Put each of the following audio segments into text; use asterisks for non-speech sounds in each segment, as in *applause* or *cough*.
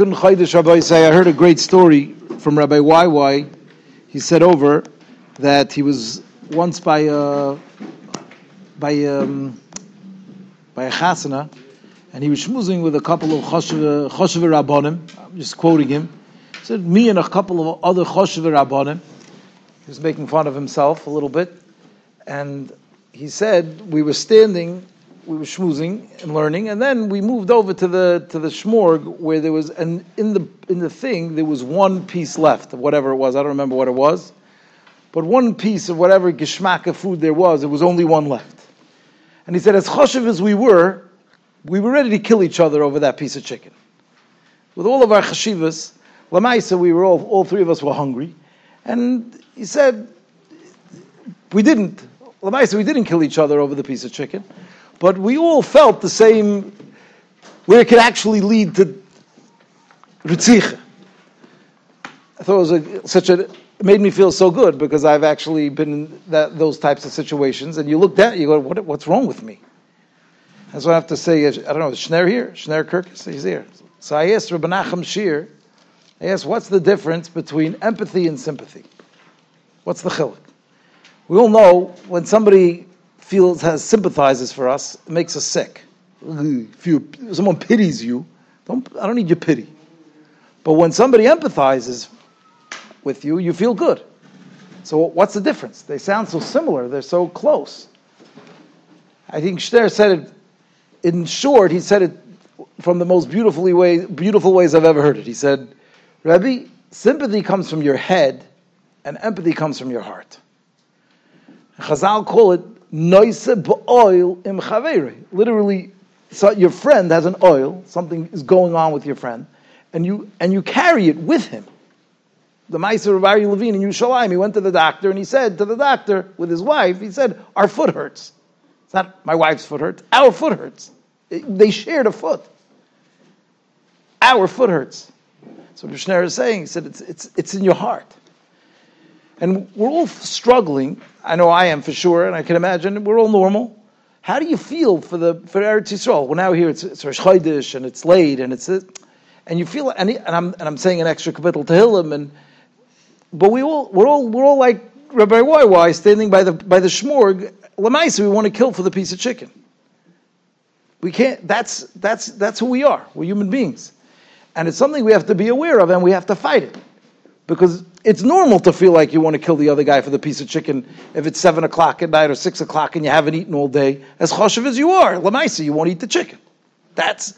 Second Chaydish Rabbi say, I heard a great story from Rabbi YY. He said over that he was once by a by um, by a chasana, and he was schmoozing with a couple of choshev rabbanim. I'm just quoting him. He said, me and a couple of other choshev rabbanim. He was making fun of himself a little bit, and he said we were standing we were schmoozing and learning, and then we moved over to the to the shmorg where there was and in the in the thing there was one piece left whatever it was. I don't remember what it was, but one piece of whatever geschmack of food there was, there was only one left. And he said, as choshev as we were, we were ready to kill each other over that piece of chicken. With all of our chashivas, lamaisa, we were all all three of us were hungry, and he said, we didn't. Lamaisa, we didn't kill each other over the piece of chicken. But we all felt the same, where it could actually lead to Ritzicha. I thought it was a, such a, it made me feel so good because I've actually been in that, those types of situations. And you look down, you go, what, what's wrong with me? That's what I have to say. I don't know, is Schneer here? Schneer Kirkus? He's here. So I asked Rabbi Nachum Shir, I asked, what's the difference between empathy and sympathy? What's the chiluk? We all know when somebody feels has sympathizes for us, it makes us sick. If you, someone pities you, don't, I don't need your pity. But when somebody empathizes with you, you feel good. So what's the difference? They sound so similar. They're so close. I think Schneer said it. In short, he said it from the most beautifully way, beautiful ways I've ever heard it. He said, "Rabbi, sympathy comes from your head, and empathy comes from your heart." Chazal call it noise oil im Literally, so your friend has an oil, something is going on with your friend, and you and you carry it with him. The Meiser of Aryeh Levin in Yerushalayim, he went to the doctor and he said to the doctor with his wife, he said, Our foot hurts. It's not my wife's foot hurts, our foot hurts. They shared a foot. Our foot hurts. So Rishner is saying, he said, it's, it's, it's in your heart. And we're all struggling. I know I am for sure, and I can imagine we're all normal. How do you feel for the for Eretz Yisrael? Well, now here it's, it's Rosh Chodesh and it's late and it's and you feel and, and I'm and I'm saying an extra capital Tehillim and but we all we're all we're all like Rabbi YY standing by the by the shmorg. Lamaisa, we want to kill for the piece of chicken. We can't. That's that's that's who we are. We're human beings, and it's something we have to be aware of, and we have to fight it because it's normal to feel like you want to kill the other guy for the piece of chicken if it's seven o'clock at night or six o'clock and you haven't eaten all day. As choshev as you are, lamaisa, you won't eat the chicken. That's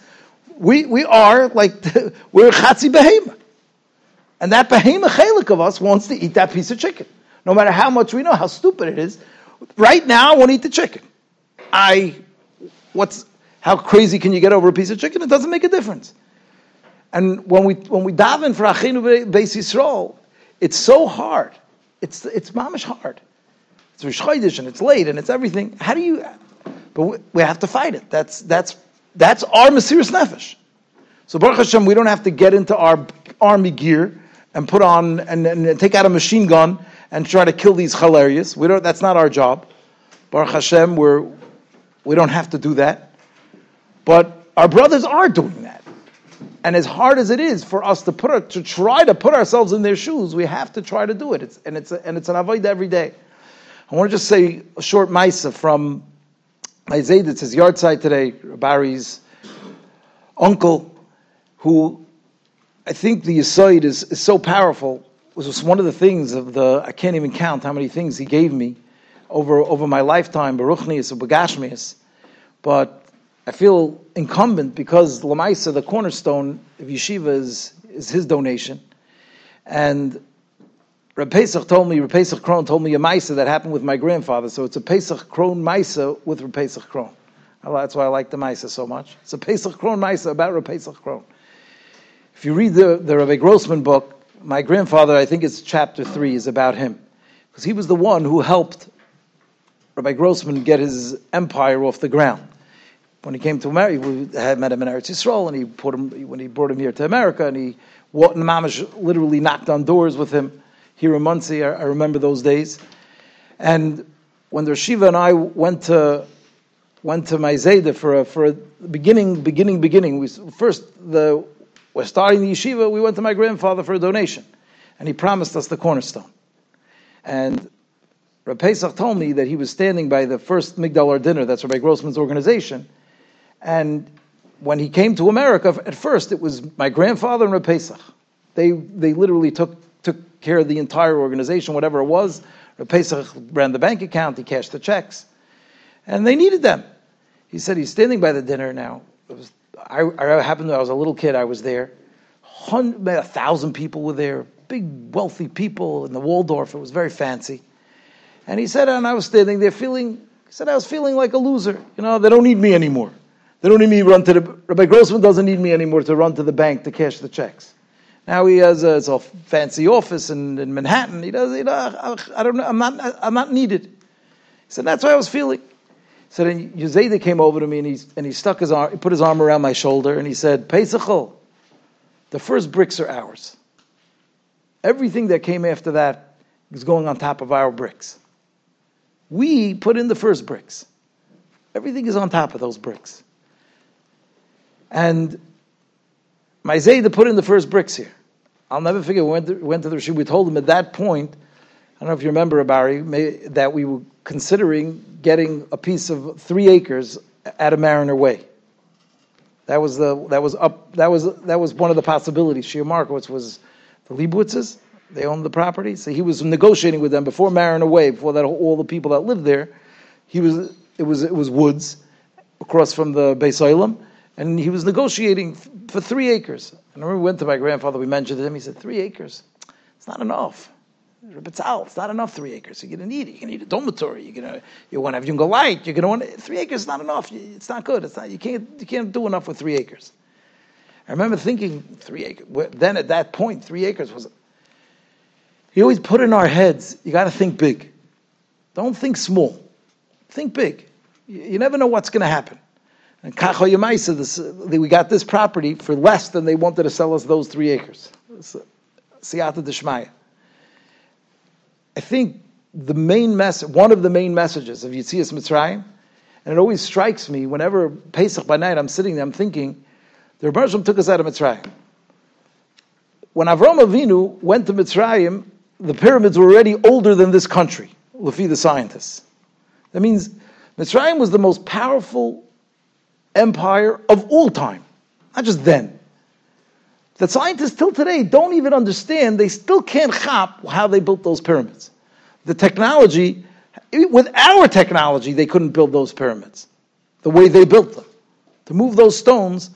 we we are like *laughs* we're chatzi behema, and that behema chelik of us wants to eat that piece of chicken, no matter how much we know how stupid it is. Right now, I want to eat the chicken. I what's how crazy can you get over a piece of chicken? It doesn't make a difference. And when we when we daven for Achinu Beis Yisrael, it's so hard. It's it's mamish hard. It's Rosh Chodesh and it's late and it's everything. How do you? But we, we have to fight it. That's that's that's our Mesiris Nefesh. So Baruch Hashem, we don't have to get into our army gear and put on and, and take out a machine gun and try to kill these hilarious. We don't. That's not our job. Baruch Hashem, we're we don't have to do that. But our brothers are doing that. And as hard as it is for us to put to try to put ourselves in their shoes, we have to try to do it. It's, and it's a, and it's an avoid every day. I want to just say a short ma'isa from my Zayd. It's his yahrzeit today. Barry's uncle, who I think the Yisoid is, is so powerful. Was just one of the things of the I can't even count how many things he gave me over over my lifetime. Baruchnius or Bagashmius, but I feel incumbent because Lamaisa, the cornerstone of yeshiva, is, is his donation. And Reb Pesach told me, Reb Pesach Krohn told me a Maisa that happened with my grandfather. So it's a Pesach Krohn Maisa with Reb Pesach Krohn. That's why I like the Maisa so much. It's a Pesach Krohn Maisa about Reb Pesach Krohn. If you read the, the Rabbi Grossman book, my grandfather, I think it's chapter three, is about him. Because he was the one who helped Rabbi Grossman get his empire off the ground when he came to America, we had met him in Eretz Yisrael, and he put him when he brought him here to America, and he what Mamash literally knocked on doors with him here in Monsey. I, I remember those days, and when the Shiva and I went to went to my Zayda for a, for a beginning, beginning, beginning. We first the we're starting the yeshiva, we went to my grandfather for a donation. And he promised us the cornerstone. And Rabbi Pesach told me that he was standing by the first Migdal dinner, that's Rabbi Grossman's organization. And when he came to America, at first it was my grandfather and Pesach. They, they literally took, took care of the entire organization, whatever it was. Pesach ran the bank account, he cashed the checks. And they needed them. He said he's standing by the dinner now. It was, I, I happened to, I was a little kid, I was there. Hundred, a thousand people were there, big wealthy people in the Waldorf. It was very fancy. And he said, and I was standing there feeling, he said, I was feeling like a loser. You know, they don't need me anymore. They don't need me to run to the, Rabbi Grossman doesn't need me anymore to run to the bank to cash the checks. Now he has a, a fancy office in, in, Manhattan. He does, you know, I, don't know, I'm not, I'm not needed. He said, that's what I was feeling. So then Yuzayda came over to me and he, and he stuck his arm, he put his arm around my shoulder and he said, Pesachol, the first bricks are ours. Everything that came after that is going on top of our bricks. We put in the first bricks. Everything is on top of those bricks. And my Zayda put in the first bricks here. I'll never forget, we went to, went to the Rashid, we told him at that point, I don't know if you remember, Barry, that we were considering getting a piece of three acres at a Mariner Way. That was the that was up that was that was one of the possibilities. Shia Markowitz was the Leibowitzes. They owned the property, so he was negotiating with them before Mariner Way, before that all the people that lived there. He was it was it was woods across from the Beis Olam, and he was negotiating for three acres. And I remember we went to my grandfather. We mentioned to him. He said, three acres, it's not enough. Betzal, it's not enough three acres. You're going to need it. You're going to need a dormitory. You're going to you want to have young light. You're going to want three acres. Is not enough. It's not good. It's not. You can't you can't do enough with three acres. I remember thinking three acres. Then at that point, three acres was. He always put in our heads. You got to think big. Don't think small. Think big. You, you never know what's going to happen. And Kacho Yemaisa, we got this property for less than they wanted to sell us those three acres. Siyata Deshmaya. I think the main message, one of the main messages of Yitzias Mitzrayim, and it always strikes me whenever Pesach by night I'm sitting there, I'm thinking, the Rebbe took us out of Mitzrayim. When Avram Avinu went to Mitzrayim, the pyramids were already older than this country, Lefi the scientists. That means Mitzrayim was the most powerful empire of all time, not just then that scientists till today don't even understand, they still can't chop how they built those pyramids. The technology, with our technology, they couldn't build those pyramids the way they built them. To move those stones,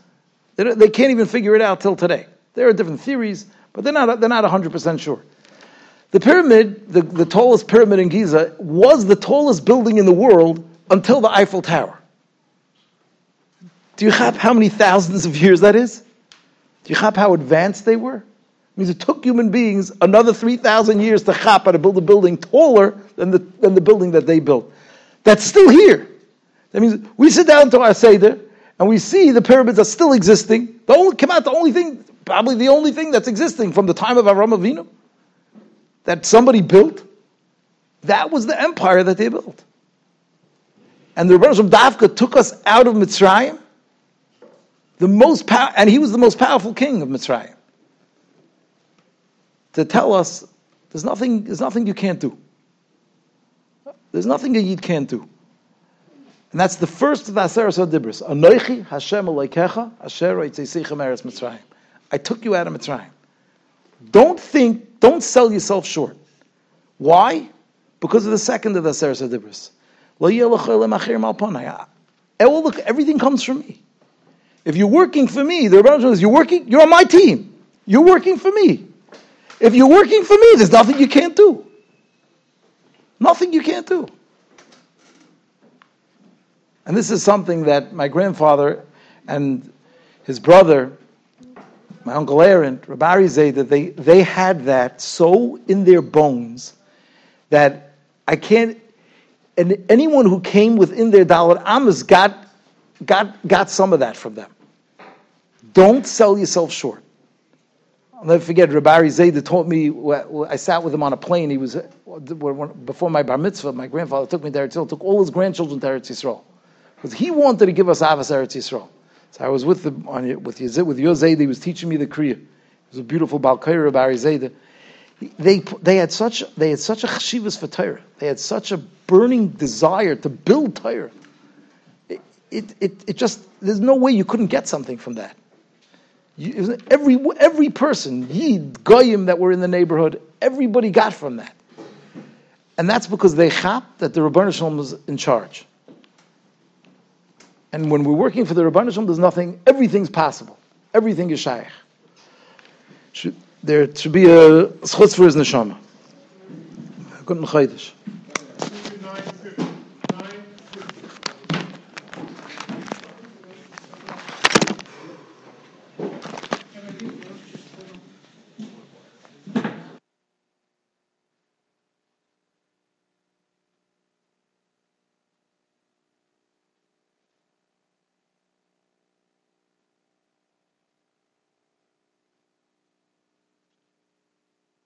they, they can't even figure it out till today. There are different theories, but they're not, they're not 100% sure. The pyramid, the, the tallest pyramid in Giza, was the tallest building in the world until the Eiffel Tower. Do you have how many thousands of years that is? Do you chap how advanced they were? It means it took human beings another 3,000 years to how to build a building taller than the, than the building that they built. That's still here. That means we sit down to our Seder and we see the pyramids are still existing. The only, come out the only thing, probably the only thing that's existing from the time of Avram Avinu that somebody built, that was the empire that they built. And the Rebbe of Dafka took us out of Mitzrayim the most power, and he was the most powerful king of Mitzrayim. To tell us there's nothing, there's nothing you can't do. There's nothing a Yid can't do. And that's the first of the Aseres HaDibris. Anoichi Hashem Aleikecha Asher Eitzeisichem Eretz Mitzrayim. I took you out of Mitzrayim. Don't think, don't sell yourself short. Why? Because of the second of the Aseres HaDibris. Everything comes from me. If you're working for me, the Rebbe says, you're working, you're on my team. You're working for me. If you're working for me, there's nothing you can't do. Nothing you can't do. And this is something that my grandfather and his brother, my uncle Aaron, Rabari say that they, they had that so in their bones that I can't, and anyone who came within their daled amos got, got, got some of that from them. Don't sell yourself short. I'll never forget, Rabbi Zayda taught me, I sat with him on a plane. He was, uh, before my bar mitzvah, my grandfather took me to Eretz Yisrael, took all his grandchildren to Eretz Yisrael. Because he wanted to give us Avas Eretz Yisrael. So I was with the on with Yazid, with. He was teaching me the Kriya. It was a beautiful Balkaira Bari Zayda. They they had such they had such a chshivas for Torah. They had such a burning desire to build Torah. It, it, it, it just there's no way you couldn't get something from that. Every every person, Yid, Goyim that were in the neighborhood, everybody got from that. And that's because they chap that the Ribono Shel Olam was in charge. And when we're working for the Ribono Shel Olam, there's nothing, everything's possible. Everything is shaykh. There should be a schutz for his neshama.